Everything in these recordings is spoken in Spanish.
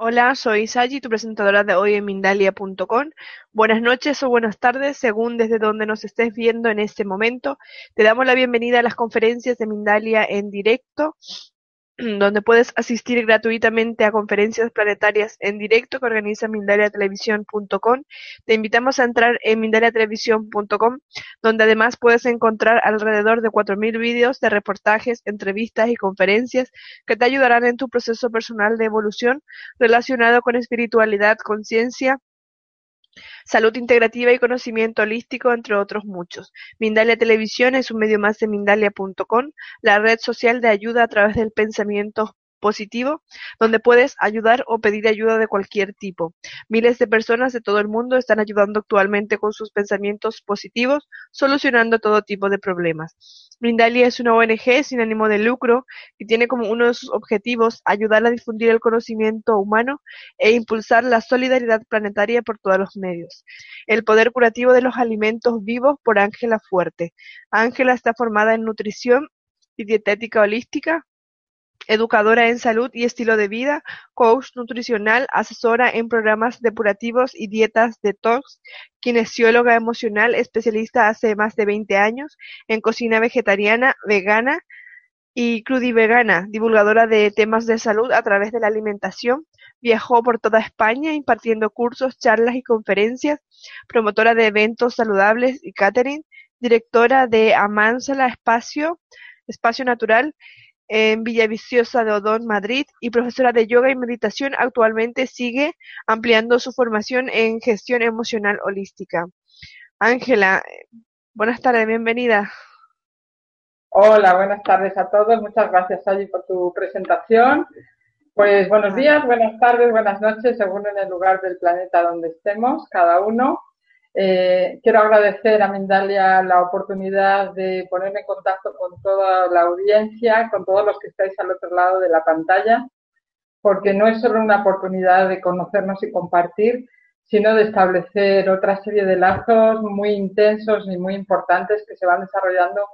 Hola, soy Saji, tu presentadora de hoy en Mindalia.com. Buenas noches o buenas tardes, según desde donde nos estés viendo en este momento. Te damos la bienvenida a las conferencias de Mindalia en directo donde puedes asistir gratuitamente a conferencias planetarias en directo que organiza mindaliatelevisión.com. Te invitamos a entrar en mindaliatelevisión.com, donde además puedes encontrar alrededor de 4.000 vídeos de reportajes, entrevistas y conferencias que te ayudarán en tu proceso personal de evolución relacionado con espiritualidad, conciencia, salud integrativa y conocimiento holístico, entre otros muchos. Mindalia Televisión es un medio más de Mindalia.com, la red social de ayuda a través del pensamiento positivo, donde puedes ayudar o pedir ayuda de cualquier tipo. Miles de personas de todo el mundo están ayudando actualmente con sus pensamientos positivos, solucionando todo tipo de problemas. Mindalia es una ONG sin ánimo de lucro y tiene como uno de sus objetivos ayudar a difundir el conocimiento humano e impulsar la solidaridad planetaria por todos los medios. El poder curativo de los alimentos vivos por Ángela Fuerte. Ángela está formada en nutrición y dietética holística, educadora en salud y estilo de vida, coach nutricional, asesora en programas depurativos y dietas detox, kinesióloga emocional, especialista hace más de 20 años en cocina vegetariana, vegana y crudivegana, divulgadora de temas de salud a través de la alimentación, viajó por toda España impartiendo cursos, charlas y conferencias, promotora de eventos saludables y catering, directora de Amánsala Espacio, Espacio Natural en Villaviciosa de Odón, Madrid, y profesora de yoga y meditación, actualmente sigue ampliando su formación en gestión emocional holística. Ángela, buenas tardes, bienvenida. Hola, buenas tardes a todos. Muchas gracias, Allí, por tu presentación. Pues buenos días, buenas tardes, buenas noches, según en el lugar del planeta donde estemos, cada uno. Eh, quiero agradecer a Mindalia la oportunidad de ponerme en contacto con toda la audiencia, con todos los que estáis al otro lado de la pantalla, porque no es solo una oportunidad de conocernos y compartir, sino de establecer otra serie de lazos muy intensos y muy importantes que se van desarrollando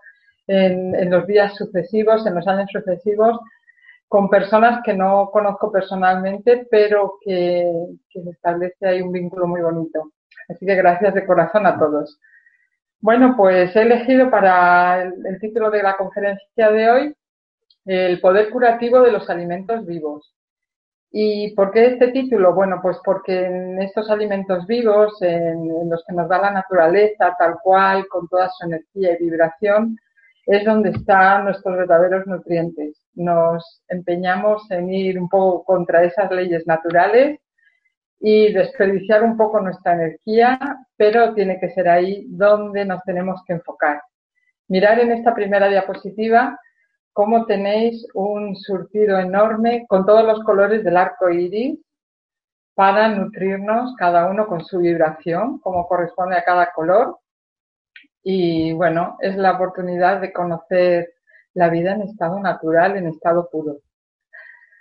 en, los días sucesivos, en los años sucesivos, con personas que no conozco personalmente, pero que, que se establece ahí un vínculo muy bonito. Así que gracias de corazón a todos. Bueno, pues he elegido para el, título de la conferencia de hoy el poder curativo de los alimentos vivos. ¿Y por qué este título? Bueno, pues porque en estos alimentos vivos, en, los que nos da la naturaleza, tal cual, con toda su energía y vibración, es donde están nuestros verdaderos nutrientes. Nos empeñamos en ir un poco contra esas leyes naturales y desperdiciar un poco nuestra energía, pero tiene que ser ahí donde nos tenemos que enfocar. Mirar en esta primera diapositiva cómo tenéis un surtido enorme con todos los colores del arco iris para nutrirnos cada uno con su vibración, como corresponde a cada color. Y bueno, es la oportunidad de conocer la vida en estado natural, en estado puro.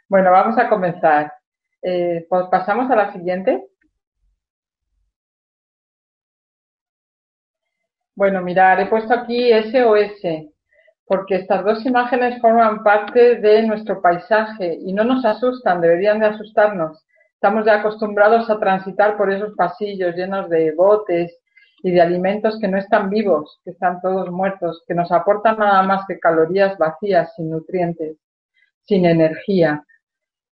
Bueno, vamos a comenzar. Eh, pasamos a la siguiente. Bueno, mirar, he puesto aquí SOS, porque estas dos imágenes forman parte de nuestro paisaje y no nos asustan, deberían de asustarnos. Estamos ya acostumbrados a transitar por esos pasillos llenos de botes y de alimentos que no están vivos, que están todos muertos, que nos aportan nada más que calorías vacías, sin nutrientes, sin energía.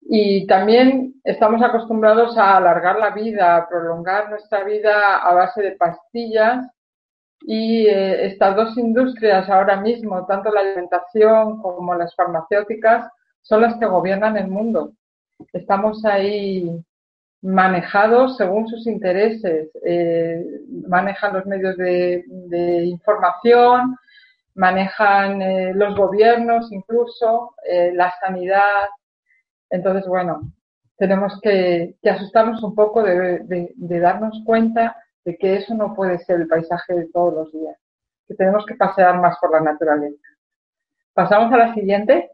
Y también estamos acostumbrados a alargar la vida, a prolongar nuestra vida a base de pastillas y eh, estas dos industrias ahora mismo, tanto la alimentación como las farmacéuticas, son las que gobiernan el mundo. Estamos ahí manejados según sus intereses, eh, manejan los medios de, información, manejan eh, los gobiernos incluso, la sanidad, entonces, bueno, tenemos que, asustarnos un poco de, darnos cuenta de que eso no puede ser el paisaje de todos los días, que tenemos que pasear más por la naturaleza. Pasamos a la siguiente.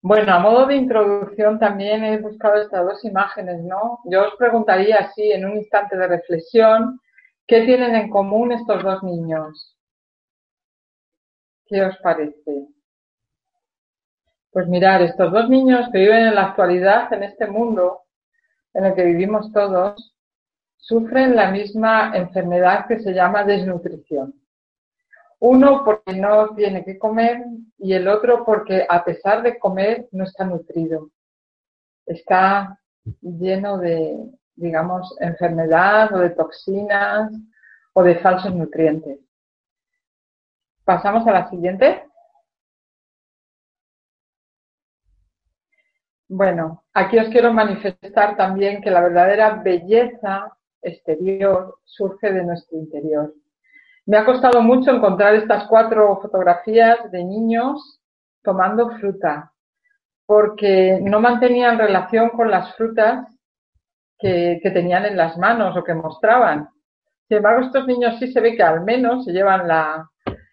Bueno, a modo de introducción también he buscado estas dos imágenes, ¿no? Yo os preguntaría así, en un instante de reflexión, ¿qué tienen en común estos dos niños? ¿Qué os parece? Pues mirar, estos dos niños que viven en la actualidad, en este mundo en el que vivimos todos, sufren la misma enfermedad que se llama desnutrición. Uno porque no tiene que comer y el otro porque a pesar de comer no está nutrido. Está lleno de, digamos, enfermedad o de toxinas o de falsos nutrientes. Pasamos a la siguiente. Bueno, aquí os quiero manifestar también que la verdadera belleza exterior surge de nuestro interior. Me ha costado mucho encontrar estas cuatro fotografías de niños tomando fruta, porque no mantenían relación con las frutas que, tenían en las manos o que mostraban. Sin embargo, estos niños sí se ve que al menos se llevan la,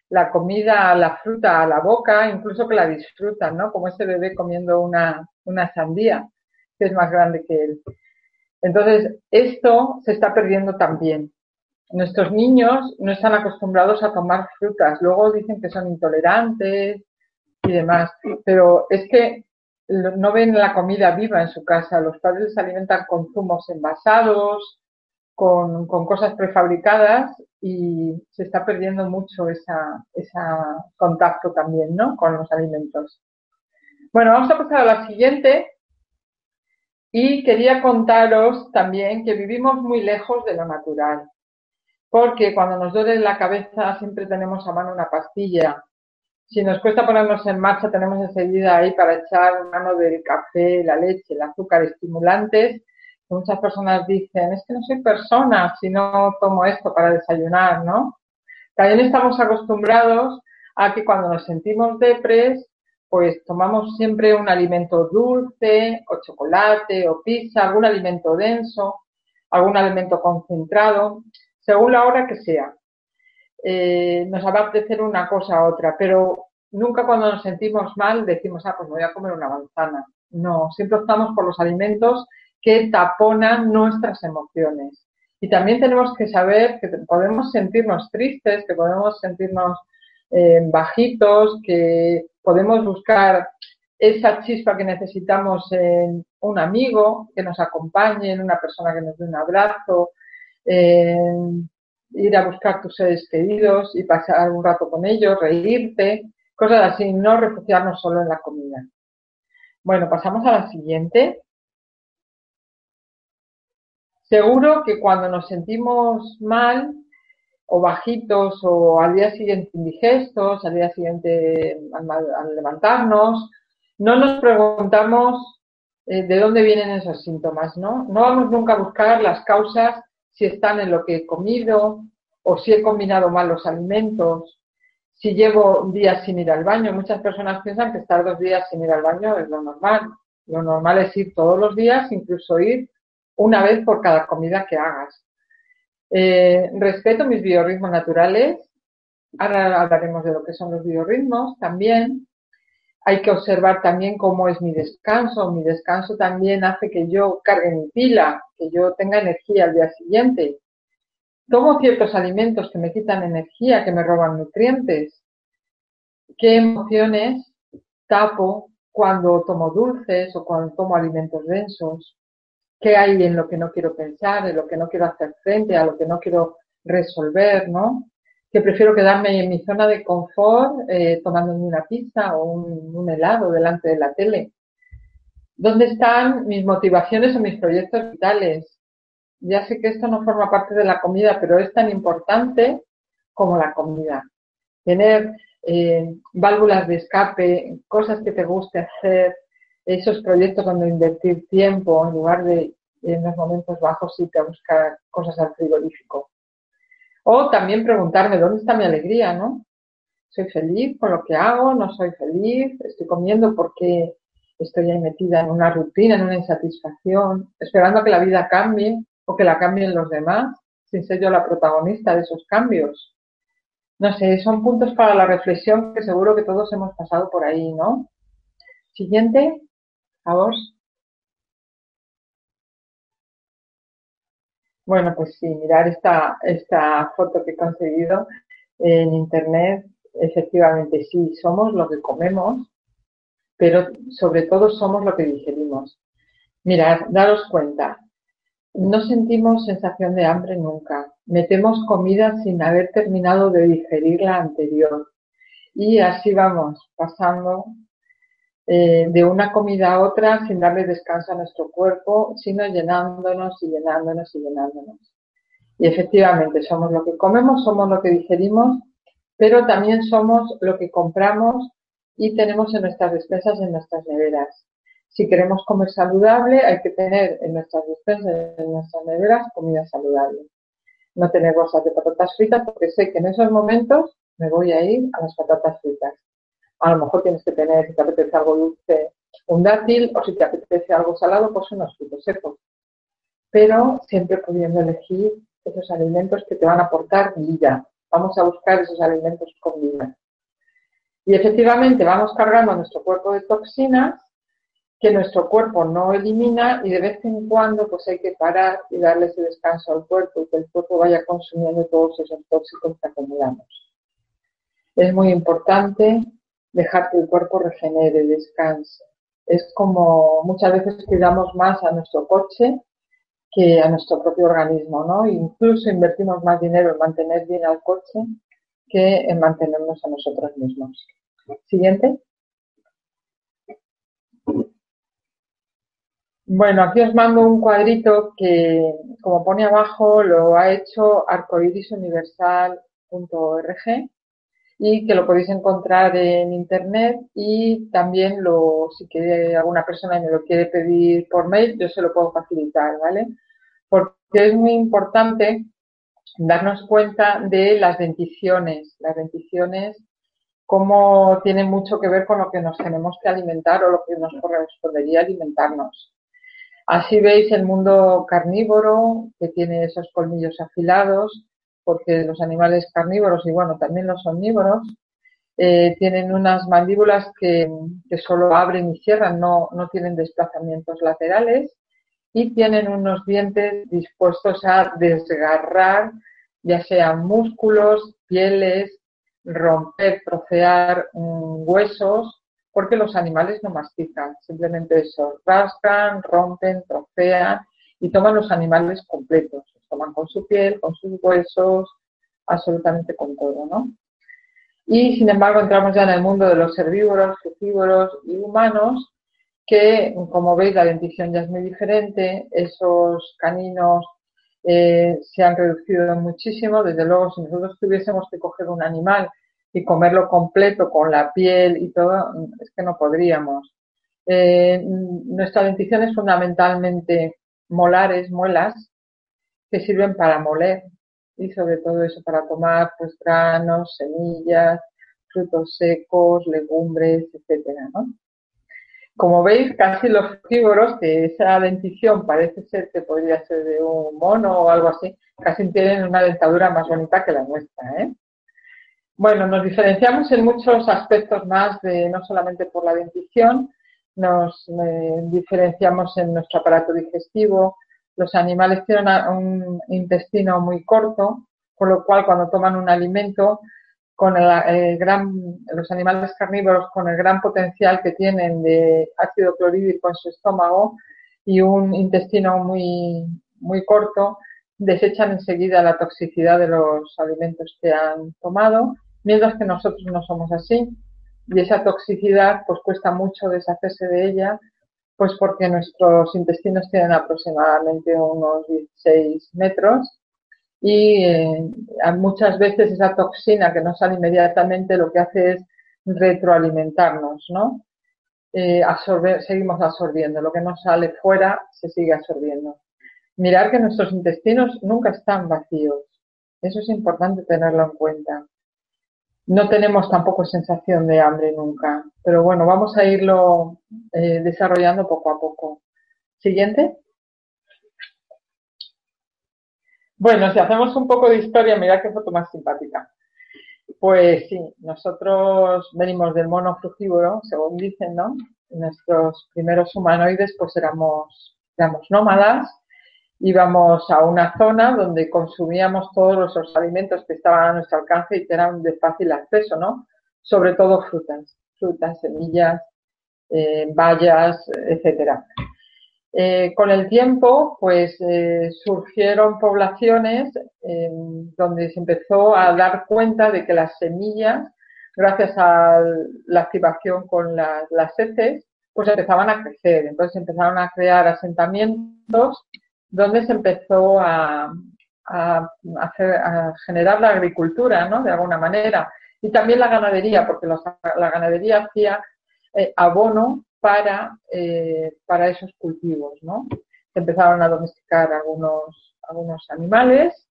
la comida, la fruta a la boca, incluso que la disfrutan, ¿no? Como ese bebé comiendo una, una sandía, que es más grande que él. Entonces, esto se está perdiendo también nuestros niños no están acostumbrados a tomar frutas. Luego dicen que son intolerantes y demás. Pero es que no ven la comida viva en su casa. Los padres se alimentan con zumos envasados, con, cosas prefabricadas y se está perdiendo mucho ese contacto también, ¿no? Con los alimentos. Bueno, vamos a pasar a la siguiente. Y quería contaros también que vivimos muy lejos de lo natural porque cuando nos duele la cabeza siempre tenemos a mano una pastilla. Si nos cuesta ponernos en marcha, tenemos enseguida ahí para echar mano del café, la leche, el azúcar, estimulantes. Muchas personas dicen, es que no soy persona si no tomo esto para desayunar, ¿no? También estamos acostumbrados a que cuando nos sentimos depres, pues tomamos siempre un alimento dulce, o chocolate, o pizza, algún alimento denso, algún alimento concentrado según la hora que sea. Eh, nos va a apetecer una cosa u otra, pero nunca cuando nos sentimos mal decimos, ah, pues me voy a comer una manzana. No, siempre optamos por los alimentos que taponan nuestras emociones. Y también tenemos que saber que podemos sentirnos tristes, que podemos sentirnos eh, bajitos, que podemos buscar esa chispa que necesitamos en un amigo que nos acompañe, en una persona que nos dé un abrazo, ir a buscar tus seres queridos y pasar un rato con ellos, reírte, cosas así, no refugiarnos solo en la comida. Bueno, pasamos a la siguiente. Seguro que cuando nos sentimos mal o bajitos o al día siguiente indigestos, al día siguiente al, levantarnos, no nos preguntamos eh, de dónde vienen esos síntomas, ¿no? No vamos nunca a buscar las causas si están en lo que he comido o si he combinado mal los alimentos, si llevo días sin ir al baño. Muchas personas piensan que estar dos días sin ir al baño es lo normal. Lo normal es ir todos los días, incluso ir una vez por cada comida que hagas. Eh, respeto mis biorritmos naturales. Ahora hablaremos de lo que son los biorritmos también. Hay que observar también cómo es mi descanso. Mi descanso también hace que yo cargue mi pila, que yo tenga energía al día siguiente. Tomo ciertos alimentos que me quitan energía, que me roban nutrientes. ¿Qué emociones tapo cuando tomo dulces o cuando tomo alimentos densos? ¿Qué hay en lo que no quiero pensar, en lo que no quiero hacer frente, a lo que no quiero resolver, ¿no? Que prefiero quedarme en mi zona de confort eh, tomándome una pizza o un helado delante de la tele. ¿Dónde están mis motivaciones o mis proyectos vitales? Ya sé que esto no forma parte de la comida, pero es tan importante como la comida. Tener eh, válvulas de escape, cosas que te guste hacer, esos proyectos donde invertir tiempo en lugar de en los momentos bajos y a buscar cosas al frigorífico. O también preguntarme, ¿dónde está mi alegría, no? ¿Soy feliz con lo que hago? ¿No soy feliz? ¿Estoy comiendo porque estoy ahí metida en una rutina, en una insatisfacción, esperando que la vida cambie, o que la cambien los demás, sin ser yo la protagonista de esos cambios. No sé, son puntos para la reflexión que seguro que todos hemos pasado por ahí, ¿no? Siguiente, Bueno, pues sí, mirar esta, esta foto que he conseguido en internet, efectivamente sí, somos lo que comemos, pero sobre todo somos lo que digerimos. Mirad, daros cuenta, no sentimos sensación de hambre nunca. Metemos comida sin haber terminado de digerir la anterior. Y así vamos, pasando eh, de una comida a otra sin darle descanso a nuestro cuerpo, sino llenándonos y llenándonos y llenándonos. Y efectivamente, somos lo que comemos, somos lo que digerimos, pero también somos lo que compramos y tenemos en nuestras despensas, en nuestras neveras. Si queremos comer saludable, hay que tener en nuestras despensas, en nuestras neveras, comida saludable. No tener bolsas de patatas fritas porque sé que en esos momentos me voy a ir a las patatas fritas. A lo mejor tienes que tener, si te apetece algo dulce, un dátil, o si te apetece algo salado, pues unos frutos secos. Pero siempre pudiendo elegir esos alimentos que te van a aportar vida. Vamos a buscar esos alimentos con vida. Y efectivamente vamos cargando a nuestro cuerpo de toxinas que nuestro cuerpo no elimina y de vez en cuando pues hay que parar y darle ese descanso al cuerpo y que el cuerpo vaya consumiendo todos esos tóxicos que acumulamos. Es muy importante dejar que el cuerpo regenere, descanse. Es como muchas veces cuidamos más a nuestro coche que a nuestro propio organismo, ¿no? Incluso invertimos más dinero en mantener bien al coche que en mantenernos a nosotros mismos. Siguiente. Bueno, aquí os mando un cuadrito que, como pone abajo, lo ha hecho arcoirisuniversal.org y que lo podéis encontrar en internet y también lo, si quiere alguna persona me lo quiere pedir por mail, yo se lo puedo facilitar, ¿vale? Porque es muy importante darnos cuenta de las bendiciones, las bendiciones cómo tienen mucho que ver con lo que nos tenemos que alimentar o lo que nos correspondería alimentarnos. Así veis el mundo carnívoro, que tiene esos colmillos afilados, porque los animales carnívoros y bueno, también los omnívoros, eh, tienen unas mandíbulas que, solo abren y cierran, no, no tienen desplazamientos laterales y tienen unos dientes dispuestos a desgarrar ya sean músculos, pieles, romper, trocear mm, huesos porque los animales no mastican, simplemente eso, rascan, rompen, trofean y toman los animales completos, los toman con su piel, con sus huesos, absolutamente con todo, ¿no? Y sin embargo entramos ya en el mundo de los herbívoros, frugívoros y humanos, que como veis la dentición ya es muy diferente, esos caninos eh, se han reducido muchísimo, desde luego si nosotros tuviésemos que coger un animal y comerlo completo con la piel y todo, es que no podríamos. Eh, nuestra dentición es fundamentalmente molares, muelas, que sirven para moler y sobre todo eso para tomar pues granos, semillas, frutos secos, legumbres, etcétera, ¿no? Como veis, casi los frugívoros, que esa dentición parece ser que podría ser de un mono o algo así, casi tienen una dentadura más bonita que la nuestra, ¿eh? Bueno, nos diferenciamos en muchos aspectos más, de, no solamente por la dentición, nos eh, diferenciamos en nuestro aparato digestivo. Los animales tienen un intestino muy corto, por lo cual cuando toman un alimento, con el, gran, los animales carnívoros con el gran potencial que tienen de ácido clorhídrico en su estómago y un intestino muy, muy corto, desechan enseguida la toxicidad de los alimentos que han tomado mientras que nosotros no somos así. Y esa toxicidad pues cuesta mucho deshacerse de ella, pues porque nuestros intestinos tienen aproximadamente unos 16 metros y eh, muchas veces esa toxina que no sale inmediatamente lo que hace es retroalimentarnos, ¿no? Eh, seguimos absorbiendo, lo que no sale fuera se sigue absorbiendo. Mirar que nuestros intestinos nunca están vacíos, eso es importante tenerlo en cuenta. No tenemos tampoco sensación de hambre nunca, pero bueno, vamos a irlo eh, desarrollando poco a poco. Siguiente. Bueno, si hacemos un poco de historia, mira qué foto más simpática. Pues sí, nosotros venimos del mono frugívoro, según dicen, ¿no? Nuestros primeros humanoides pues éramos, éramos nómadas, íbamos a una zona donde consumíamos todos los alimentos que estaban a nuestro alcance y que eran de fácil acceso, ¿no? Sobre todo frutas, frutas, semillas, eh, bayas, etcétera. Eh, con el tiempo, pues eh, surgieron poblaciones donde se empezó a dar cuenta de que las semillas, gracias a la activación con las heces, pues empezaban a crecer. Entonces empezaron a crear asentamientos donde se empezó a, hacer, a generar la agricultura, ¿no? De alguna manera. Y también la ganadería, porque la ganadería hacía eh, abono para, eh, para esos cultivos, ¿no? Se empezaron a domesticar algunos, algunos animales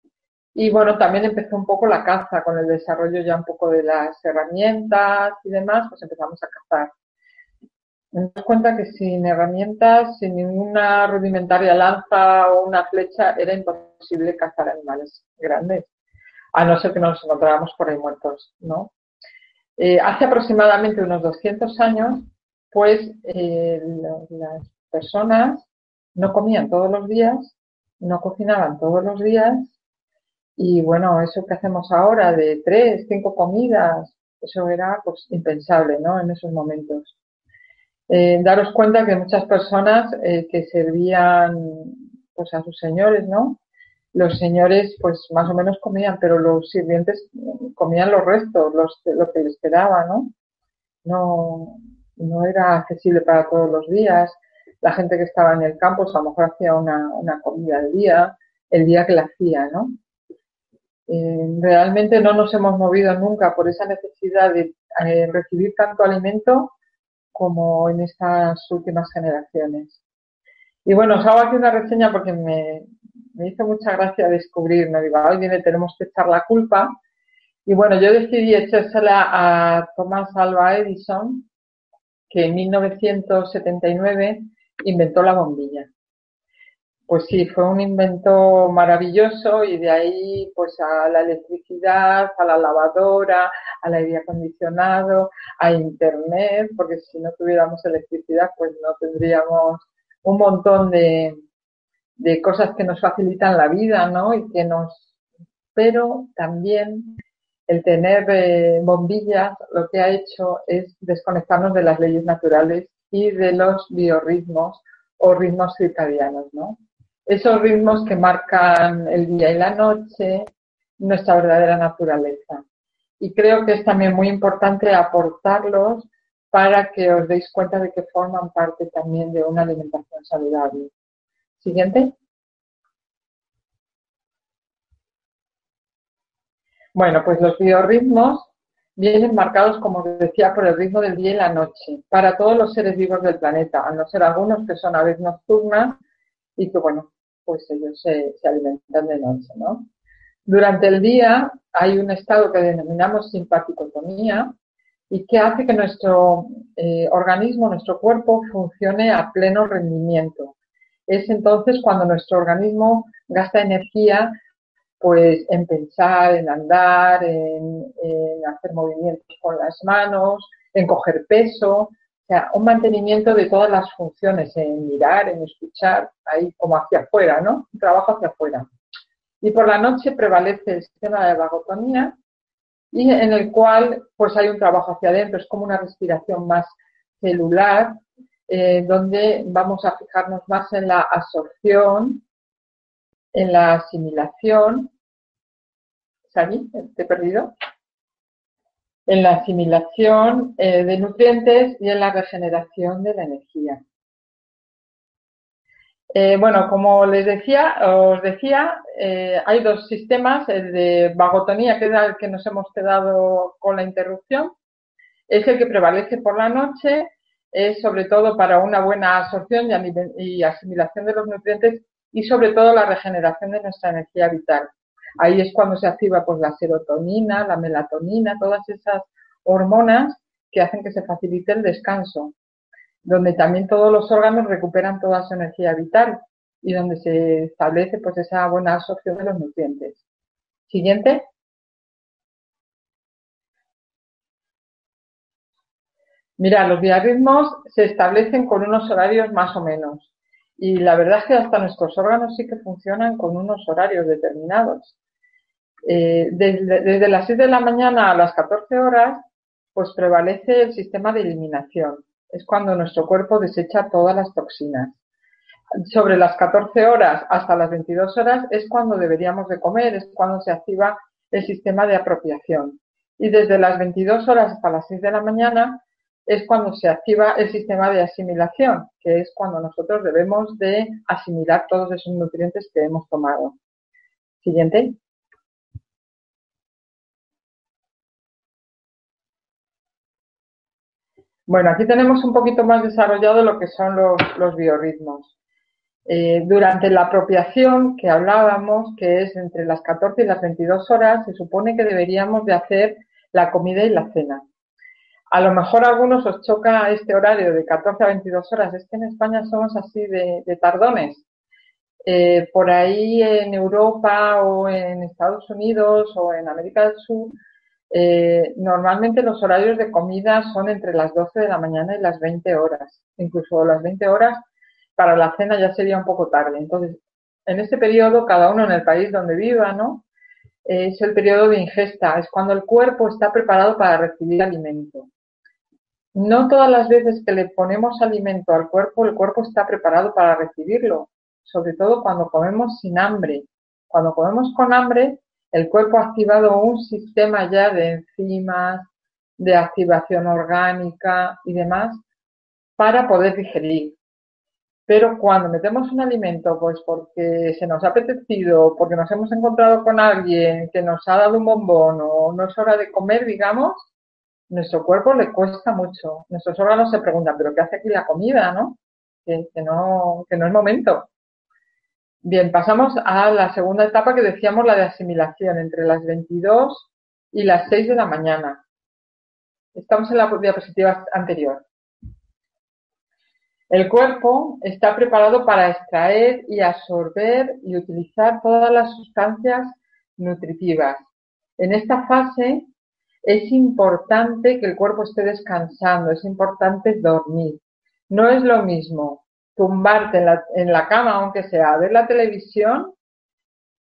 y bueno, también empezó un poco la caza con el desarrollo ya un poco de las herramientas y demás, pues empezamos a cazar. Nos cuenta que sin herramientas, sin ninguna rudimentaria lanza o una flecha, era imposible cazar animales grandes, a no ser que nos encontráramos por ahí muertos, ¿no? Eh, hace aproximadamente unos 200 años, pues eh, las personas no comían todos los días, no cocinaban todos los días y bueno, eso que hacemos ahora de tres, cinco comidas, eso era pues impensable, ¿no? En esos momentos. Eh, daros cuenta que muchas personas que servían pues a sus señores, ¿no? los señores pues más o menos comían, pero los sirvientes comían los restos, los, lo que les quedaba, ¿no? No, no era accesible para todos los días. La gente que estaba en el campo, pues, a lo mejor hacía una, una comida al día, el día que la hacía, ¿no? Eh, realmente no nos hemos movido nunca por esa necesidad de eh, recibir tanto alimento como en estas últimas generaciones. Y bueno, os hago aquí una reseña porque me, me hizo mucha gracia descubrir, me digo, hoy viene, tenemos que echar la culpa. Y bueno, yo decidí echársela a Thomas Alva Edison, que en 1979 inventó la bombilla. Pues sí, fue un invento maravilloso y de ahí pues a la electricidad, a la lavadora, al aire acondicionado, a internet, porque si no tuviéramos electricidad pues no tendríamos un montón de, cosas que nos facilitan la vida, ¿no? Y que nos, pero también el tener eh, bombillas lo que ha hecho es desconectarnos de las leyes naturales y de los biorritmos o ritmos circadianos, ¿no? Esos ritmos que marcan el día y la noche, nuestra verdadera naturaleza. Y creo que es también muy importante aportarlos para que os deis cuenta de que forman parte también de una alimentación saludable. Siguiente. Bueno, pues los biorritmos vienen marcados, como decía, por el ritmo del día y la noche, para todos los seres vivos del planeta, a no ser algunos que son aves nocturnas y que, bueno, pues ellos se, alimentan de noche, ¿no? Durante el día hay un estado que denominamos simpaticotomía y que hace que nuestro eh, organismo, nuestro cuerpo, funcione a pleno rendimiento es entonces cuando nuestro organismo gasta energía pues en pensar, en andar, en, hacer movimientos con las manos, en coger peso, sea, un mantenimiento de todas las funciones, en mirar, en escuchar, ahí como hacia afuera, ¿no? Un trabajo hacia afuera. Y por la noche prevalece el sistema de vagotonía y en el cual pues hay un trabajo hacia adentro, es como una respiración más celular, eh, donde vamos a fijarnos más en la absorción, en la asimilación. ¿Sani? ¿Te he perdido? En la asimilación eh, de nutrientes y en la regeneración de la energía. Eh, bueno, como les decía, os decía, hay dos sistemas, el de vagotonía, que es el que nos hemos quedado con la interrupción, es el que prevalece por la noche es sobre todo para una buena absorción y, asimilación de los nutrientes y sobre todo la regeneración de nuestra energía vital. Ahí es cuando se activa pues la serotonina, la melatonina, todas esas hormonas que hacen que se facilite el descanso, donde también todos los órganos recuperan toda su energía vital. y donde se establece pues esa buena absorción de los nutrientes. Siguiente. Mira, los biorritmos se establecen con unos horarios más o menos. Y la verdad es que hasta nuestros órganos sí que funcionan con unos horarios determinados. Eh, desde, las 6 de la mañana a las 14 horas, pues prevalece el sistema de eliminación. Es cuando nuestro cuerpo desecha todas las toxinas. Sobre las 14 horas hasta las 22 horas es cuando deberíamos de comer, es cuando se activa el sistema de apropiación. Y desde las 22 horas hasta las 6 de la mañana es cuando se activa el sistema de asimilación, que es cuando nosotros debemos de asimilar todos esos nutrientes que hemos tomado. Siguiente. Bueno, aquí tenemos un poquito más desarrollado lo que son los, los biorritmos. Eh, durante la apropiación que hablábamos, que es entre las 14 y las 22 horas, se supone que deberíamos de hacer la comida y la cena. A lo mejor a algunos os choca este horario de 14 a 22 horas. Es que en España somos así de, tardones. Eh, por ahí en Europa o en Estados Unidos o en América del Sur, eh, normalmente los horarios de comida son entre las 12 de la mañana y las 20 horas. Incluso las 20 horas para la cena ya sería un poco tarde. Entonces, en este periodo, cada uno en el país donde viva, ¿no? Es el periodo de ingesta, es cuando el cuerpo está preparado para recibir alimento. No todas las veces que le ponemos alimento al cuerpo, el cuerpo está preparado para recibirlo, sobre todo cuando comemos sin hambre. Cuando comemos con hambre, el cuerpo ha activado un sistema ya de enzimas, de activación orgánica y demás para poder digerir. Pero cuando metemos un alimento, pues porque se nos ha apetecido, porque nos hemos encontrado con alguien que nos ha dado un bombón o no es hora de comer, digamos, nuestro cuerpo le cuesta mucho. Nuestros órganos se preguntan, ¿pero qué hace aquí la comida, no? Que, no, que no es momento. Bien, pasamos a la segunda etapa que decíamos, la de asimilación, entre las 22 y las 6 de la mañana. Estamos en la diapositiva anterior. El cuerpo está preparado para extraer y absorber y utilizar todas las sustancias nutritivas. En esta fase es importante que el cuerpo esté descansando, es importante dormir. No es lo mismo tumbarte en la, cama, aunque sea, a ver la televisión,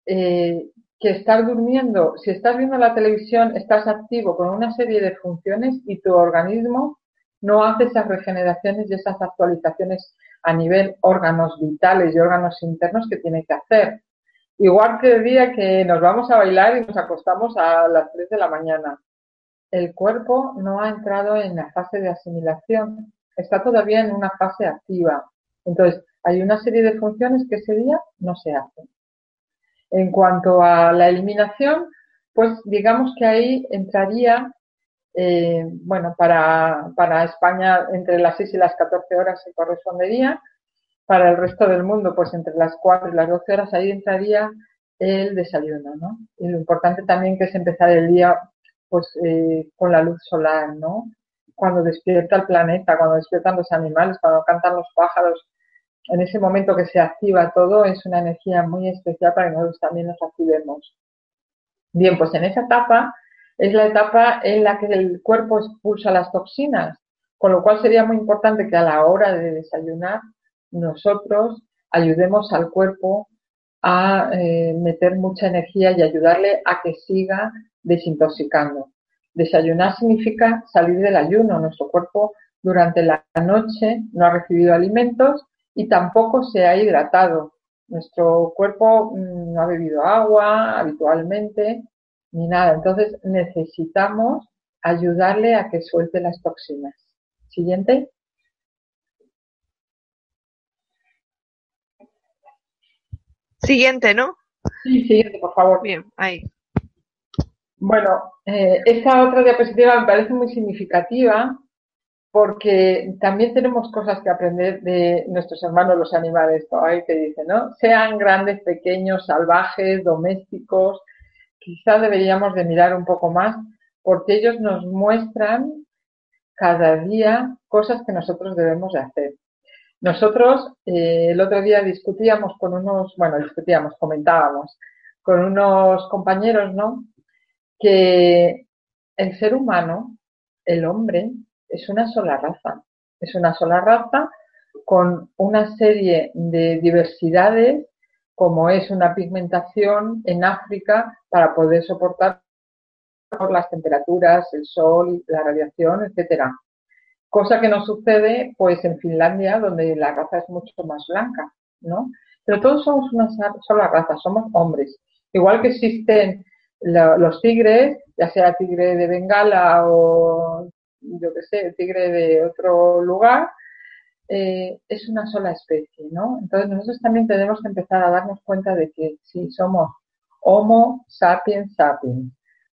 eh, que estar durmiendo. Si estás viendo la televisión, estás activo con una serie de funciones y tu organismo no hace esas regeneraciones y esas actualizaciones a nivel órganos vitales y órganos internos que tiene que hacer. Igual que el día que nos vamos a bailar y nos acostamos a las 3 de la mañana el cuerpo no ha entrado en la fase de asimilación, está todavía en una fase activa. Entonces, hay una serie de funciones que ese día no se hacen. En cuanto a la eliminación, pues digamos que ahí entraría, eh, bueno, para, para España entre las 6 y las 14 horas se correspondería, para el resto del mundo, pues entre las 4 y las 12 horas ahí entraría el desayuno, ¿no? Y lo importante también que es empezar el día pues eh, con la luz solar, ¿no? Cuando despierta el planeta, cuando despiertan los animales, cuando cantan los pájaros, en ese momento que se activa todo, es una energía muy especial para que nosotros también nos activemos. Bien, pues en esa etapa es la etapa en la que el cuerpo expulsa las toxinas, con lo cual sería muy importante que a la hora de desayunar nosotros ayudemos al cuerpo a eh, meter mucha energía y ayudarle a que siga desintoxicando. Desayunar significa salir del ayuno. Nuestro cuerpo durante la noche no ha recibido alimentos y tampoco se ha hidratado. Nuestro cuerpo mm, no ha bebido agua habitualmente ni nada. Entonces necesitamos ayudarle a que suelte las toxinas. Siguiente. Siguiente, ¿no? Sí, siguiente, por favor. Bien, ahí. Bueno, eh, esta otra diapositiva me parece muy significativa porque también tenemos cosas que aprender de nuestros hermanos los animales, ahí que dice, ¿no? Sean grandes, pequeños, salvajes, domésticos, quizás deberíamos de mirar un poco más porque ellos nos muestran cada día cosas que nosotros debemos de hacer. Nosotros eh, el otro día discutíamos con unos, bueno, discutíamos, comentábamos con unos compañeros, ¿no? Que el ser humano, el hombre, es una sola raza. Es una sola raza con una serie de diversidades, como es una pigmentación en África para poder soportar las temperaturas, el sol, la radiación, etcétera. Cosa que no sucede pues en Finlandia, donde la raza es mucho más blanca, ¿no? Pero todos somos una sola raza, somos hombres. Igual que existen los tigres, ya sea tigre de Bengala o yo qué sé, tigre de otro lugar, eh, es una sola especie, ¿no? Entonces nosotros también tenemos que empezar a darnos cuenta de que sí, somos Homo sapiens sapiens,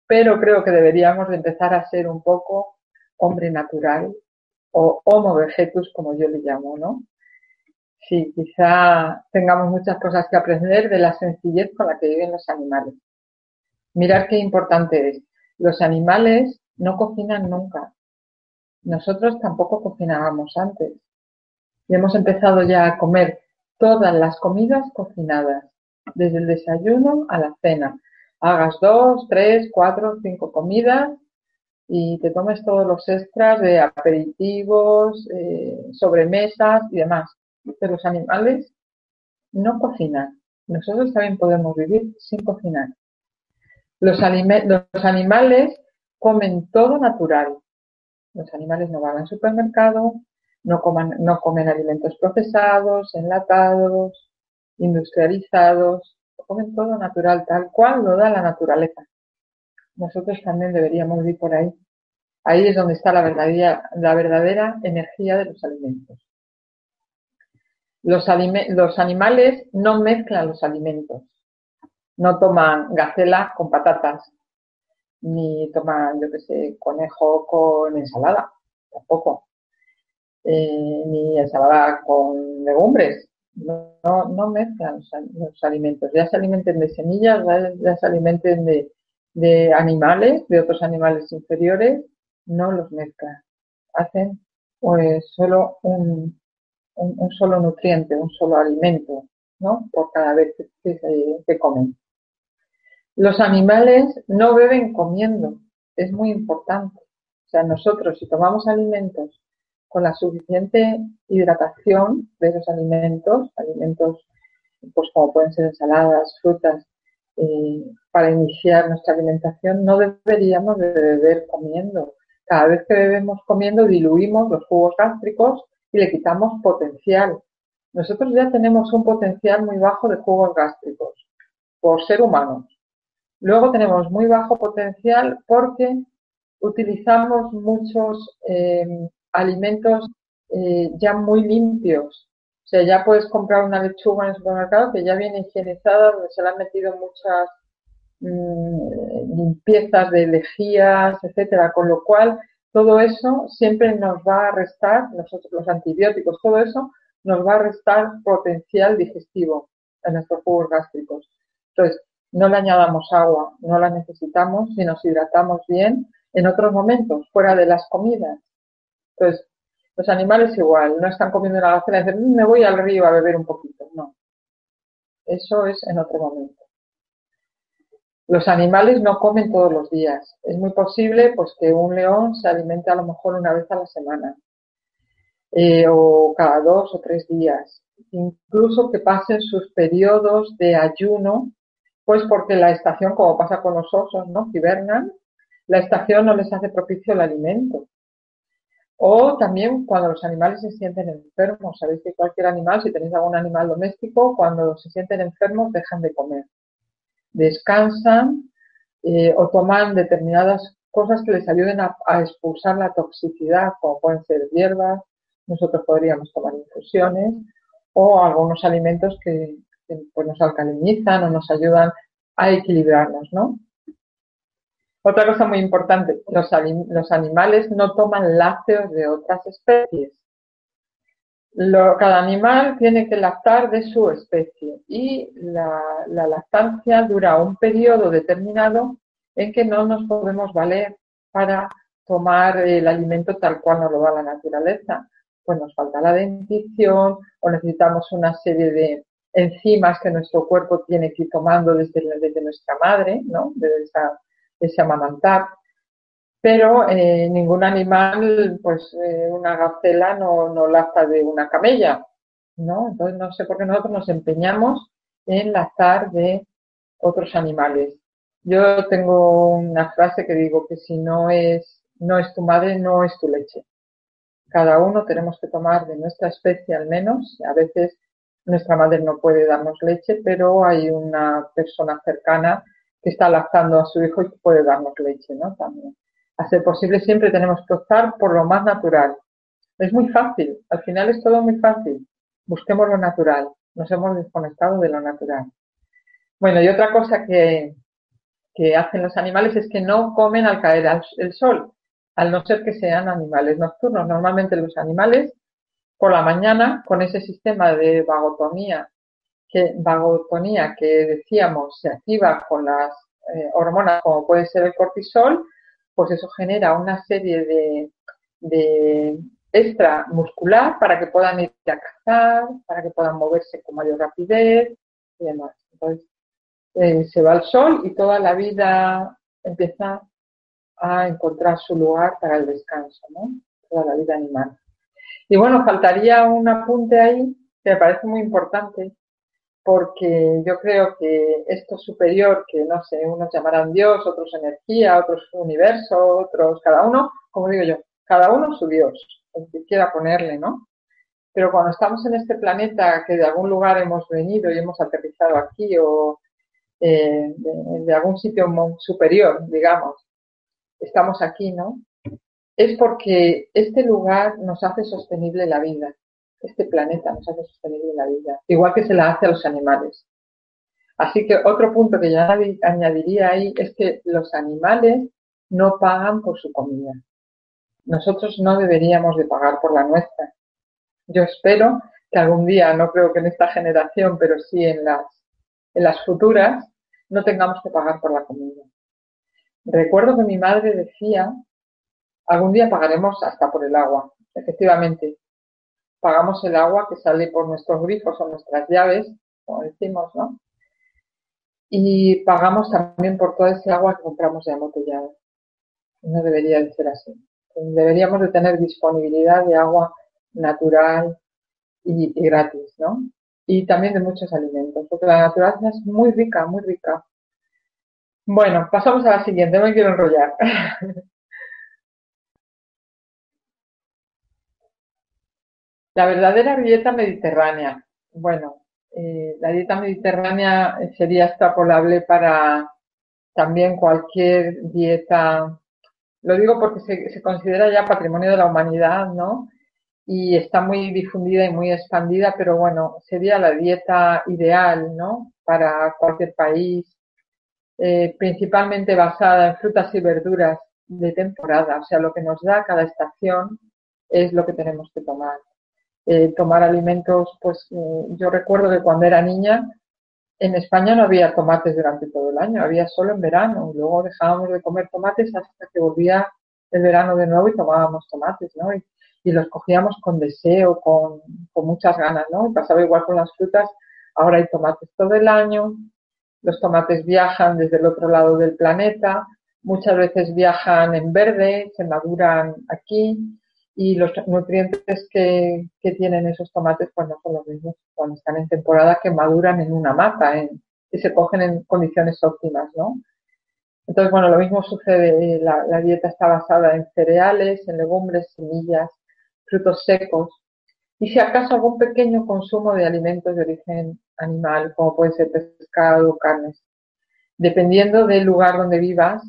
pero creo que deberíamos de empezar a ser un poco hombre natural o Homo vegetus, como yo le llamo, ¿no? Sí, quizá tengamos muchas cosas que aprender de la sencillez con la que viven los animales. Mirar qué importante es. Los animales no cocinan nunca. Nosotros tampoco cocinábamos antes. Y hemos empezado ya a comer todas las comidas cocinadas, desde el desayuno a la cena. Hagas dos, tres, cuatro, cinco comidas y te tomes todos los extras de aperitivos, eh, sobremesas y demás. Pero los animales no cocinan. Nosotros también podemos vivir sin cocinar. Los, los animales comen todo natural. Los animales no van al supermercado, no, comen alimentos procesados, enlatados, industrializados, comen todo natural, tal cual lo da la naturaleza. Nosotros también deberíamos ir por ahí. Ahí es donde está la verdadera, energía de los alimentos. Los animales no mezclan los alimentos. No toman gacela con patatas, ni toman, yo qué sé, conejo con ensalada, tampoco. Eh, ni ensalada con legumbres. No, no, mezclan los, alimentos. Ya se alimenten de semillas, ya, se alimenten de, animales, de otros animales inferiores, no los mezclan. Hacen pues solo un, un, solo nutriente, un solo alimento, ¿no? Por cada vez que, que comen. Los animales no beben comiendo, es muy importante. O sea, nosotros si tomamos alimentos con la suficiente hidratación de esos alimentos, alimentos pues como pueden ser ensaladas, frutas, eh, para iniciar nuestra alimentación, no deberíamos de beber comiendo. Cada vez que bebemos comiendo diluimos los jugos gástricos y le quitamos potencial. Nosotros ya tenemos un potencial muy bajo de jugos gástricos por ser humanos. Luego tenemos muy bajo potencial porque utilizamos muchos eh, alimentos eh, ya muy limpios. O sea, ya puedes comprar una lechuga en el supermercado que ya viene higienizada, donde se le han metido muchas mm, limpiezas de lejías, etcétera, con lo cual todo eso siempre nos va a restar, nosotros los antibióticos, todo eso nos va a restar potencial digestivo en nuestros jugos gástricos. Entonces, no le añadamos agua, no la necesitamos si nos hidratamos bien en otros momentos, fuera de las comidas. Entonces, los animales igual, no están comiendo gacela y dicen, mm, me voy al río a beber un poquito. No. Eso es en otro momento. Los animales no comen todos los días. Es muy posible pues que un león se alimente a lo mejor una vez a la semana eh, o cada dos o tres días. Incluso que pasen sus periodos de ayuno, pues porque la estación, como pasa con los osos, ¿no? Hibernan, la estación no les hace propicio el alimento. O también cuando los animales se sienten enfermos. Sabéis que cualquier animal, si tenéis algún animal doméstico, cuando se sienten enfermos dejan de comer. Descansan eh, o toman determinadas cosas que les ayuden a, expulsar la toxicidad, como pueden ser hierbas, nosotros podríamos tomar infusiones o algunos alimentos que, pues, nos alcalinizan o nos ayudan a equilibrarnos, ¿no? Otra cosa muy importante, los, animales no toman lácteos de otras especies. cada animal tiene que lactar de su especie y la, lactancia dura un periodo determinado en que no nos podemos valer para tomar el alimento tal cual nos lo da la naturaleza, pues nos falta la dentición o necesitamos una serie de enzimas que nuestro cuerpo tiene que ir tomando desde, nuestra madre, ¿no? Desde esa, ese amamantar. Pero eh, ningún animal, pues eh, una gacela no, no lacta de una camella, ¿no? Entonces no sé por qué nosotros nos empeñamos en lactar de otros animales. Yo tengo una frase que digo que si no es, no es tu madre, no es tu leche. Cada uno tenemos que tomar de nuestra especie al menos. A veces nuestra madre no puede darnos leche, pero hay una persona cercana que está lactando a su hijo y que puede darnos leche, ¿no? También. A ser posible siempre tenemos que optar por lo más natural. Es muy fácil, al final es todo muy fácil. Busquemos lo natural, nos hemos desconectado de lo natural. Bueno, y otra cosa que, que hacen los animales es que no comen al caer el sol, al no ser que sean animales nocturnos. Normalmente los animales por la mañana con ese sistema de vagotonía que, vagotonía que decíamos se activa con las eh, hormonas como puede ser el cortisol, pues eso genera una serie de, de extra muscular para que puedan ir a cazar, para que puedan moverse con mayor rapidez y demás. Entonces, eh, se va al sol y toda la vida empieza a encontrar su lugar para el descanso, ¿no? Toda la vida animal. Y bueno, faltaría un apunte ahí que me parece muy importante porque yo creo que esto superior, que no sé, unos llamarán Dios, otros energía, otros universo, otros, cada uno, como digo yo, cada uno su Dios, el que quiera ponerle, ¿no? Pero cuando estamos en este planeta que de algún lugar hemos venido y hemos aterrizado aquí o eh, de, algún sitio superior, digamos, estamos aquí, ¿no? Es porque este lugar nos hace sostenible la vida. Este planeta nos hace sostenible la vida, igual que se la hace a los animales. Así que otro punto que yo añadiría ahí es que los animales no pagan por su comida. Nosotros no deberíamos de pagar por la nuestra. Yo espero que algún día, no creo que en esta generación, pero sí en las, en las futuras, no tengamos que pagar por la comida. Recuerdo que mi madre decía, algún día pagaremos hasta por el agua. Efectivamente, pagamos el agua que sale por nuestros grifos o nuestras llaves, como decimos, ¿no? Y pagamos también por toda ese agua que compramos de embotellada. No debería de ser así. Deberíamos de tener disponibilidad de agua natural y, gratis, ¿no? Y también de muchos alimentos, porque la naturaleza es muy rica, muy rica. Bueno, pasamos a la siguiente, me quiero enrollar. la verdadera dieta mediterránea. Bueno, eh, la dieta mediterránea sería extrapolable para también cualquier dieta. Lo digo porque se, considera ya patrimonio de la humanidad, ¿no? Y está muy difundida y muy expandida, pero bueno, sería la dieta ideal, ¿no? Para cualquier país, eh, principalmente basada en frutas y verduras de temporada, o sea, lo que nos da cada estación es lo que tenemos que tomar. Eh, tomar alimentos, pues eh, yo recuerdo que cuando era niña en España no había tomates durante todo el año, había solo en verano, y luego dejábamos de comer tomates hasta que volvía el verano de nuevo y tomábamos tomates, ¿no? Y, los cogíamos con deseo, con, con muchas ganas, ¿no? Y pasaba igual con las frutas, ahora hay tomates todo el año, los tomates viajan desde el otro lado del planeta, muchas veces viajan en verde, se maduran aquí y los nutrientes que, tienen esos tomates pues no son los mismos cuando están en temporada que maduran en una mata y se cogen en condiciones óptimas, ¿no? Entonces, bueno, lo mismo sucede, la, la dieta está basada en cereales, en legumbres, semillas, frutos secos, y si acaso algún pequeño consumo de alimentos de origen animal, como puede ser pescado o carnes, dependiendo del lugar donde vivas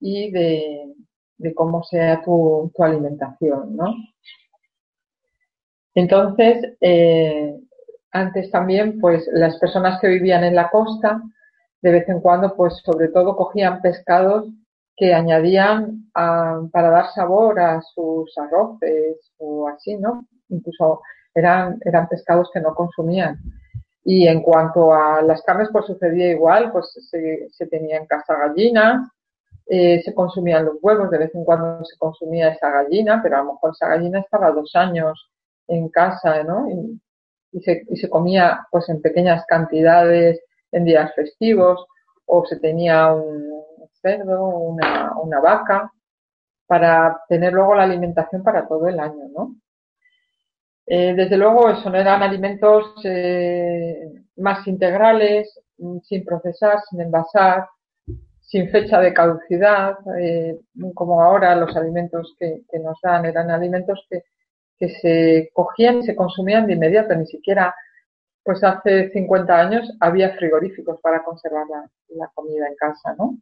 y de, cómo sea tu, alimentación, ¿no? Entonces, eh, antes también, pues las personas que vivían en la costa, de vez en cuando, pues sobre todo cogían pescados que añadían para dar sabor a sus arroces o así, ¿no? Incluso eran, eran pescados que no consumían. Y en cuanto a las carnes, pues sucedía igual, pues se, se tenía en casa gallinas, eh, se consumían los huevos, de vez en cuando se consumía esa gallina, pero a lo mejor esa gallina estaba dos años en casa, ¿no? Y, se, y se comía pues en pequeñas cantidades en días festivos o se tenía un cerdo, una, una vaca para tener luego la alimentación para todo el año, ¿no? Eh, desde luego, eso no eran alimentos eh, más integrales, mm, sin procesar, sin envasar, sin fecha de caducidad, eh, como ahora los alimentos que, nos dan eran alimentos que, se cogían y se consumían de inmediato, ni siquiera pues hace 50 años había frigoríficos para conservar la, la, comida en casa, ¿no?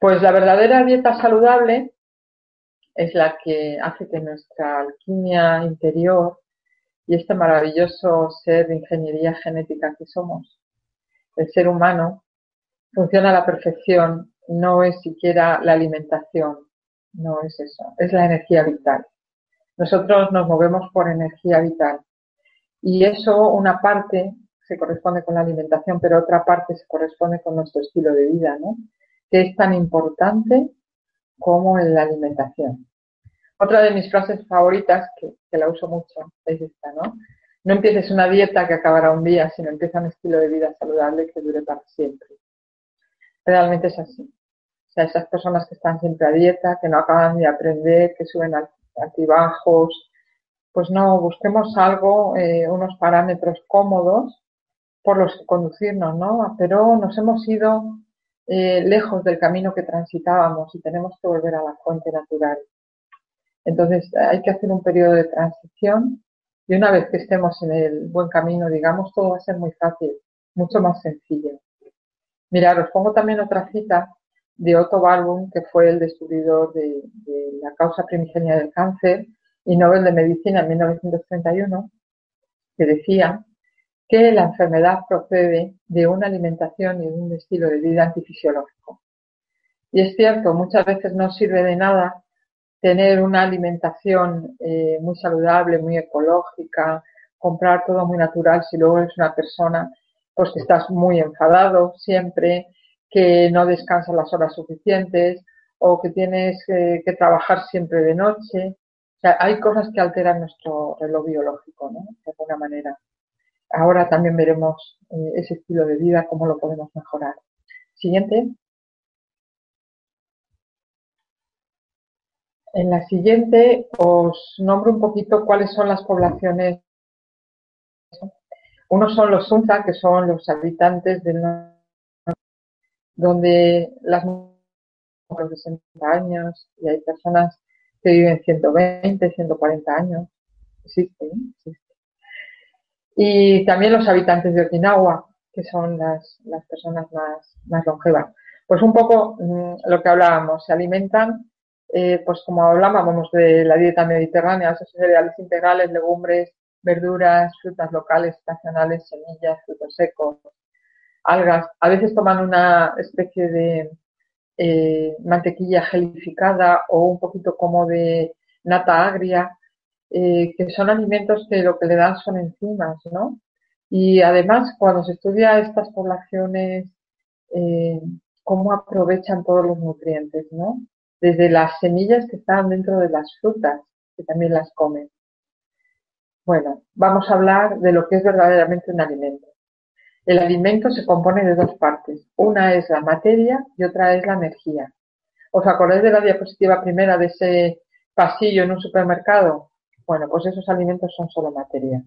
Pues la verdadera dieta saludable es la que hace que nuestra alquimia interior y este maravilloso ser de ingeniería genética que somos, el ser humano, funciona a la perfección, no es siquiera la alimentación, no es eso, es la energía vital. Nosotros nos movemos por energía vital y eso, una parte se corresponde con la alimentación, pero otra parte se corresponde con nuestro estilo de vida, ¿no? Que es tan importante como la alimentación. Otra de mis frases favoritas, que, la uso mucho, es esta, ¿no? No empieces una dieta que acabará un día, sino empieza un estilo de vida saludable que dure para siempre. Realmente es así. O sea, esas personas que están siempre a dieta, que no acaban de aprender, que suben altibajos, pues no, busquemos algo, eh, unos parámetros cómodos por los que conducirnos, ¿no? Pero nos hemos ido eh, lejos del camino que transitábamos y tenemos que volver a la fuente natural. Entonces hay que hacer un periodo de transición y una vez que estemos en el buen camino, digamos, todo va a ser muy fácil, mucho más sencillo. Mirad, os pongo también otra cita de Otto Warburg, que fue el descubridor de, la causa primigenia del cáncer y Nobel de Medicina en 1931, que decía que la enfermedad procede de una alimentación y de un estilo de vida antifisiológico. Y es cierto, muchas veces no sirve de nada tener una alimentación eh, muy saludable, muy ecológica, comprar todo muy natural si luego eres una persona pues que estás muy enfadado siempre, que no descansas las horas suficientes o que tienes que trabajar siempre de noche. O sea, hay cosas que alteran nuestro reloj biológico, ¿no? De alguna manera. Ahora también veremos eh, ese estilo de vida, cómo lo podemos mejorar. Siguiente. En la siguiente os nombro un poquito cuáles son las poblaciones. Unos son los Sunza, que son los habitantes del donde las mujeres de 60 años y hay personas que viven 120, 140 años. Existe, existe. Y también los habitantes de Okinawa, que son las, las personas más, más longevas. Pues un poco mm, lo que hablábamos, se alimentan eh, pues como hablábamos de la dieta mediterránea, esos cereales integrales, legumbres, verduras, frutas locales, estacionales, semillas, frutos secos, algas. A veces toman una especie de eh, mantequilla gelificada o un poquito como de nata agria, eh, que son alimentos que lo que le dan son enzimas, ¿no? Y además, cuando se estudia estas poblaciones, cómo aprovechan todos los nutrientes, ¿no? desde las semillas que están dentro de las frutas, que también las comen. Bueno, vamos a hablar de lo que es verdaderamente un alimento. El alimento se compone de dos partes. Una es la materia y otra es la energía. ¿Os acordáis de la diapositiva primera de ese pasillo en un supermercado? Bueno, pues esos alimentos son solo materia.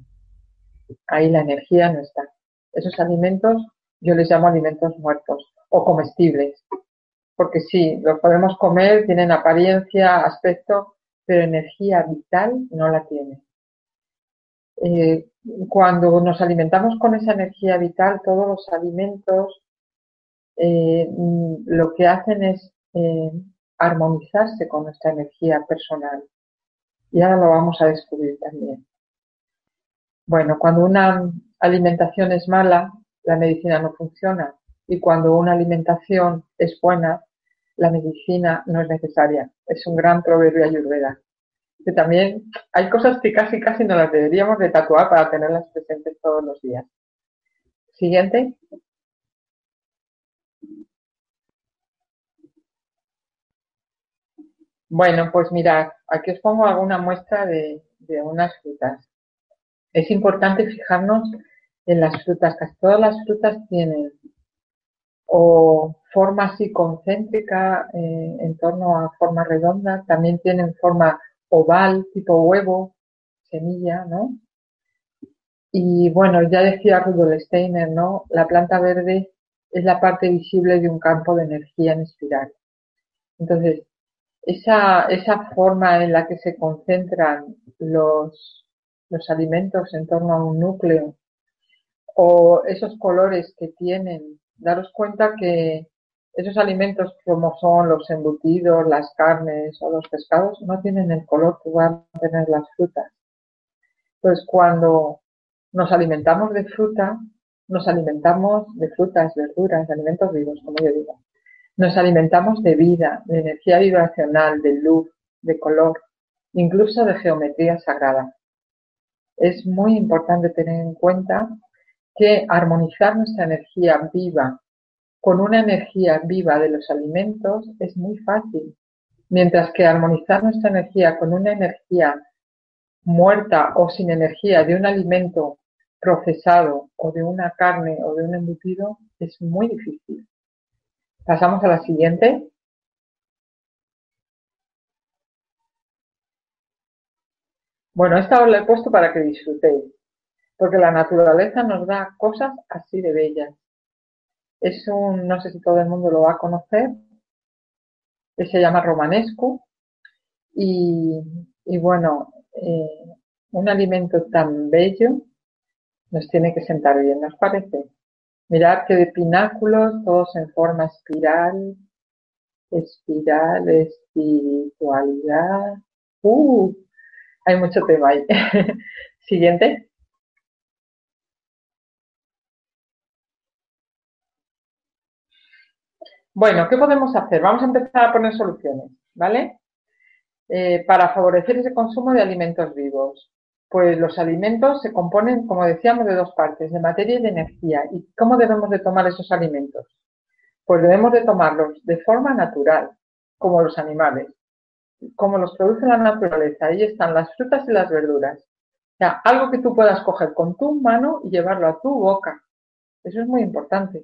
Ahí la energía no está. Esos alimentos yo les llamo alimentos muertos o comestibles porque sí, los podemos comer, tienen apariencia, aspecto, pero energía vital no la tienen. Eh, cuando nos alimentamos con esa energía vital, todos los alimentos eh, mm, lo que hacen es eh, armonizarse con nuestra energía personal. Y ahora lo vamos a descubrir también. Bueno, cuando una alimentación es mala, la medicina no funciona. Y cuando una alimentación es buena, la medicina no es necesaria. Es un gran proverbio ayurveda. Que también hay cosas que casi casi no las deberíamos de tatuar para tenerlas presentes todos los días. Siguiente. Bueno, pues mirad, aquí os pongo alguna muestra de, de unas frutas. Es importante fijarnos en las frutas. Casi todas las frutas tienen o forma así concéntrica eh, en torno a forma redonda, también tienen forma oval, tipo huevo, semilla, ¿no? Y bueno, ya decía Rudolf Steiner, ¿no? La planta verde es la parte visible de un campo de energía en espiral. Entonces, esa, esa forma en la que se concentran los, los alimentos en torno a un núcleo o esos colores que tienen, daros cuenta que esos alimentos como son los embutidos, las carnes o los pescados no tienen el color que van a tener las frutas. Pues cuando nos alimentamos de fruta, nos alimentamos de frutas, verduras, de alimentos vivos, como yo digo. Nos alimentamos de vida, de energía vibracional, de luz, de color, incluso de geometría sagrada. Es muy importante tener en cuenta que armonizar nuestra energía viva con una energía viva de los alimentos es muy fácil, mientras que armonizar nuestra energía con una energía muerta o sin energía de un alimento procesado o de una carne o de un embutido es muy difícil. Pasamos a la siguiente. Bueno, esta os la he puesto para que disfrutéis, porque la naturaleza nos da cosas así de bellas. Es un, no sé si todo el mundo lo va a conocer, se llama romanesco y, bueno, eh, un alimento tan bello nos tiene que sentar bien, ¿nos parece? Mirad que de pináculos, todos en forma espiral, espiral, espiritualidad. ¡Uh! Hay mucho tema ahí. Siguiente. Bueno, ¿qué podemos hacer? Vamos a empezar a poner soluciones, ¿vale? Eh, para favorecer ese consumo de alimentos vivos pues los alimentos se componen, como decíamos, de dos partes, de materia y de energía. ¿Y cómo debemos de tomar esos alimentos? Pues debemos de tomarlos de forma natural, como los animales, como los produce la naturaleza. Ahí están las frutas y las verduras. O sea, algo que tú puedas coger con tu mano y llevarlo a tu boca. Eso es muy importante.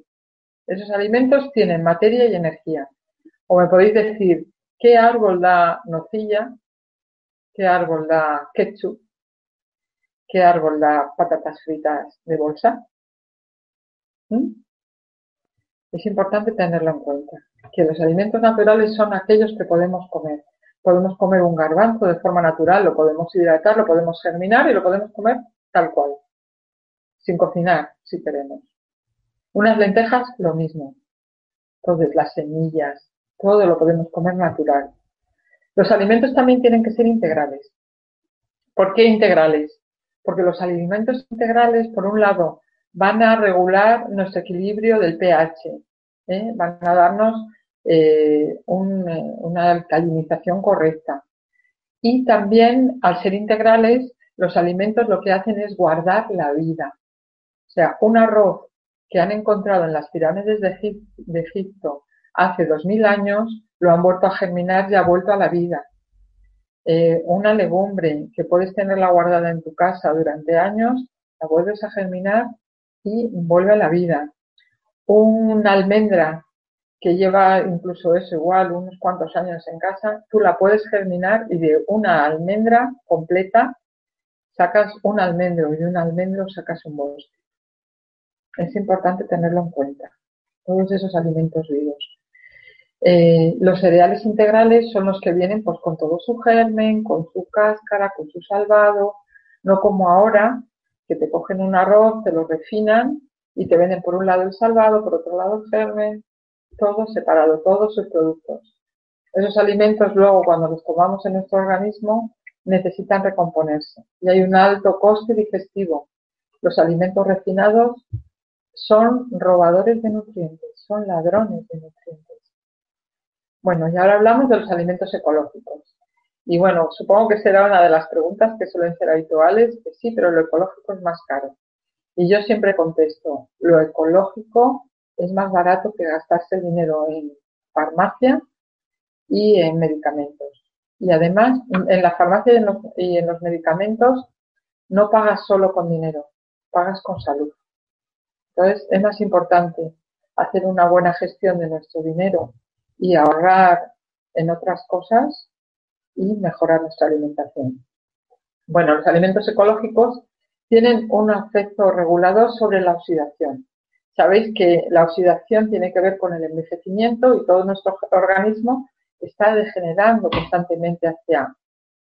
Esos alimentos tienen materia y energía. O me podéis decir, ¿qué árbol da nocilla? ¿Qué árbol da ketchup? ¿Qué árbol da patatas fritas de bolsa? ¿Mm? Es importante tenerlo en cuenta, que los alimentos naturales son aquellos que podemos comer. Podemos comer un garbanzo de forma natural, lo podemos hidratar, lo podemos germinar y lo podemos comer tal cual, sin cocinar, si queremos. Unas lentejas, lo mismo. Entonces, las semillas, todo lo podemos comer natural. Los alimentos también tienen que ser integrales. ¿Por qué integrales? porque los alimentos integrales, por un lado, van a regular nuestro equilibrio del pH, ¿eh? van a darnos eh, una alcalinización correcta. Y también, al ser integrales, los alimentos lo que hacen es guardar la vida. O sea, un arroz que han encontrado en las pirámides de, Egipto hace dos mil años, lo han vuelto a germinar y ha vuelto a la vida. Eh, una legumbre que puedes tenerla guardada en tu casa durante años, la vuelves a germinar y vuelve a la vida. Una almendra que lleva incluso eso igual unos cuantos años en casa, tú la puedes germinar y de una almendra completa sacas un almendro y de un almendro sacas un bosque. Es importante tenerlo en cuenta. Todos esos alimentos vivos. Eh, los cereales integrales son los que vienen pues con todo su germen, con su cáscara, con su salvado, no como ahora que te cogen un arroz, te lo refinan y te venden por un lado el salvado, por otro lado el germen, todo separado, todos sus productos. Esos alimentos luego cuando los tomamos en nuestro organismo necesitan recomponerse y hay un alto coste digestivo. Los alimentos refinados son robadores de nutrientes, son ladrones de nutrientes. Bueno, y ahora hablamos de los alimentos ecológicos. Y bueno, supongo que será una de las preguntas que suelen ser habituales, que sí, pero lo ecológico es más caro. Y yo siempre contesto, lo ecológico es más barato que gastarse dinero en farmacia y en medicamentos. Y además, en la farmacia y en los, y en los medicamentos no pagas solo con dinero, pagas con salud. Entonces, es más importante hacer una buena gestión de nuestro dinero y ahorrar en otras cosas y mejorar nuestra alimentación. Bueno, los alimentos ecológicos tienen un efecto regulador sobre la oxidación. Sabéis que la oxidación tiene que ver con el envejecimiento y todo nuestro organismo está degenerando constantemente hacia,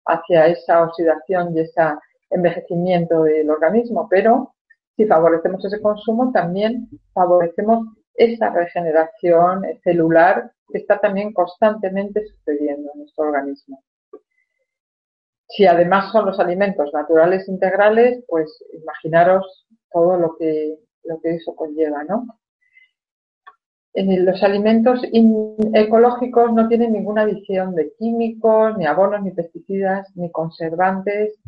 hacia esa oxidación y ese envejecimiento del organismo, pero si favorecemos ese consumo también favorecemos esa regeneración celular que está también constantemente sucediendo en nuestro organismo. Si además son los alimentos naturales integrales, pues imaginaros todo lo que, lo que eso conlleva, ¿no? Eh, los alimentos ecológicos no tienen ninguna adición de químicos, ni abonos, ni pesticidas, ni conservantes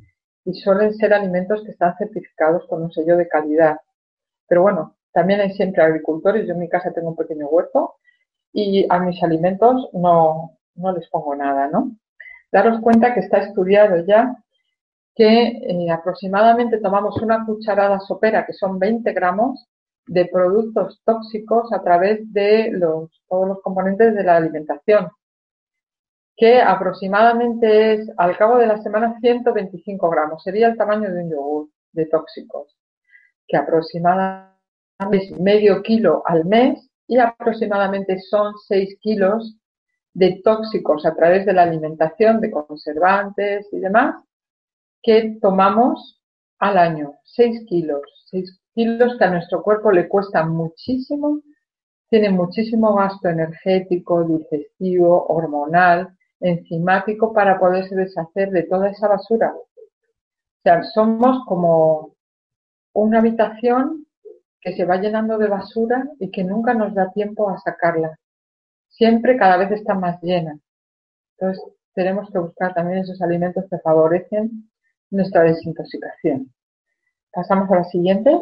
y suelen ser alimentos que están certificados con un sello de calidad. Pero bueno, también hay siempre agricultores. Yo en mi casa tengo un pequeño huerto y a mis alimentos no, no les pongo nada, ¿no? daros cuenta que está estudiado ya que eh, aproximadamente tomamos una cucharada sopera, que son 20 gramos, de productos tóxicos a través de los, todos los componentes de la alimentación, que aproximadamente es, al cabo de la semana, 125 gramos. Sería el tamaño de un yogur de tóxicos, que aproximadamente es medio kilo al mes y aproximadamente son 6 kilos de tóxicos a través de la alimentación, de conservantes y demás, que tomamos al año. 6 kilos. 6 kilos que a nuestro cuerpo le cuestan muchísimo, tiene muchísimo gasto energético, digestivo, hormonal, enzimático para poderse deshacer de toda esa basura. O sea, somos como una habitación que se va llenando de basura y que nunca nos da tiempo a sacarla siempre cada vez está más llena. Entonces, tenemos que buscar también esos alimentos que favorecen nuestra desintoxicación. Pasamos a la siguiente.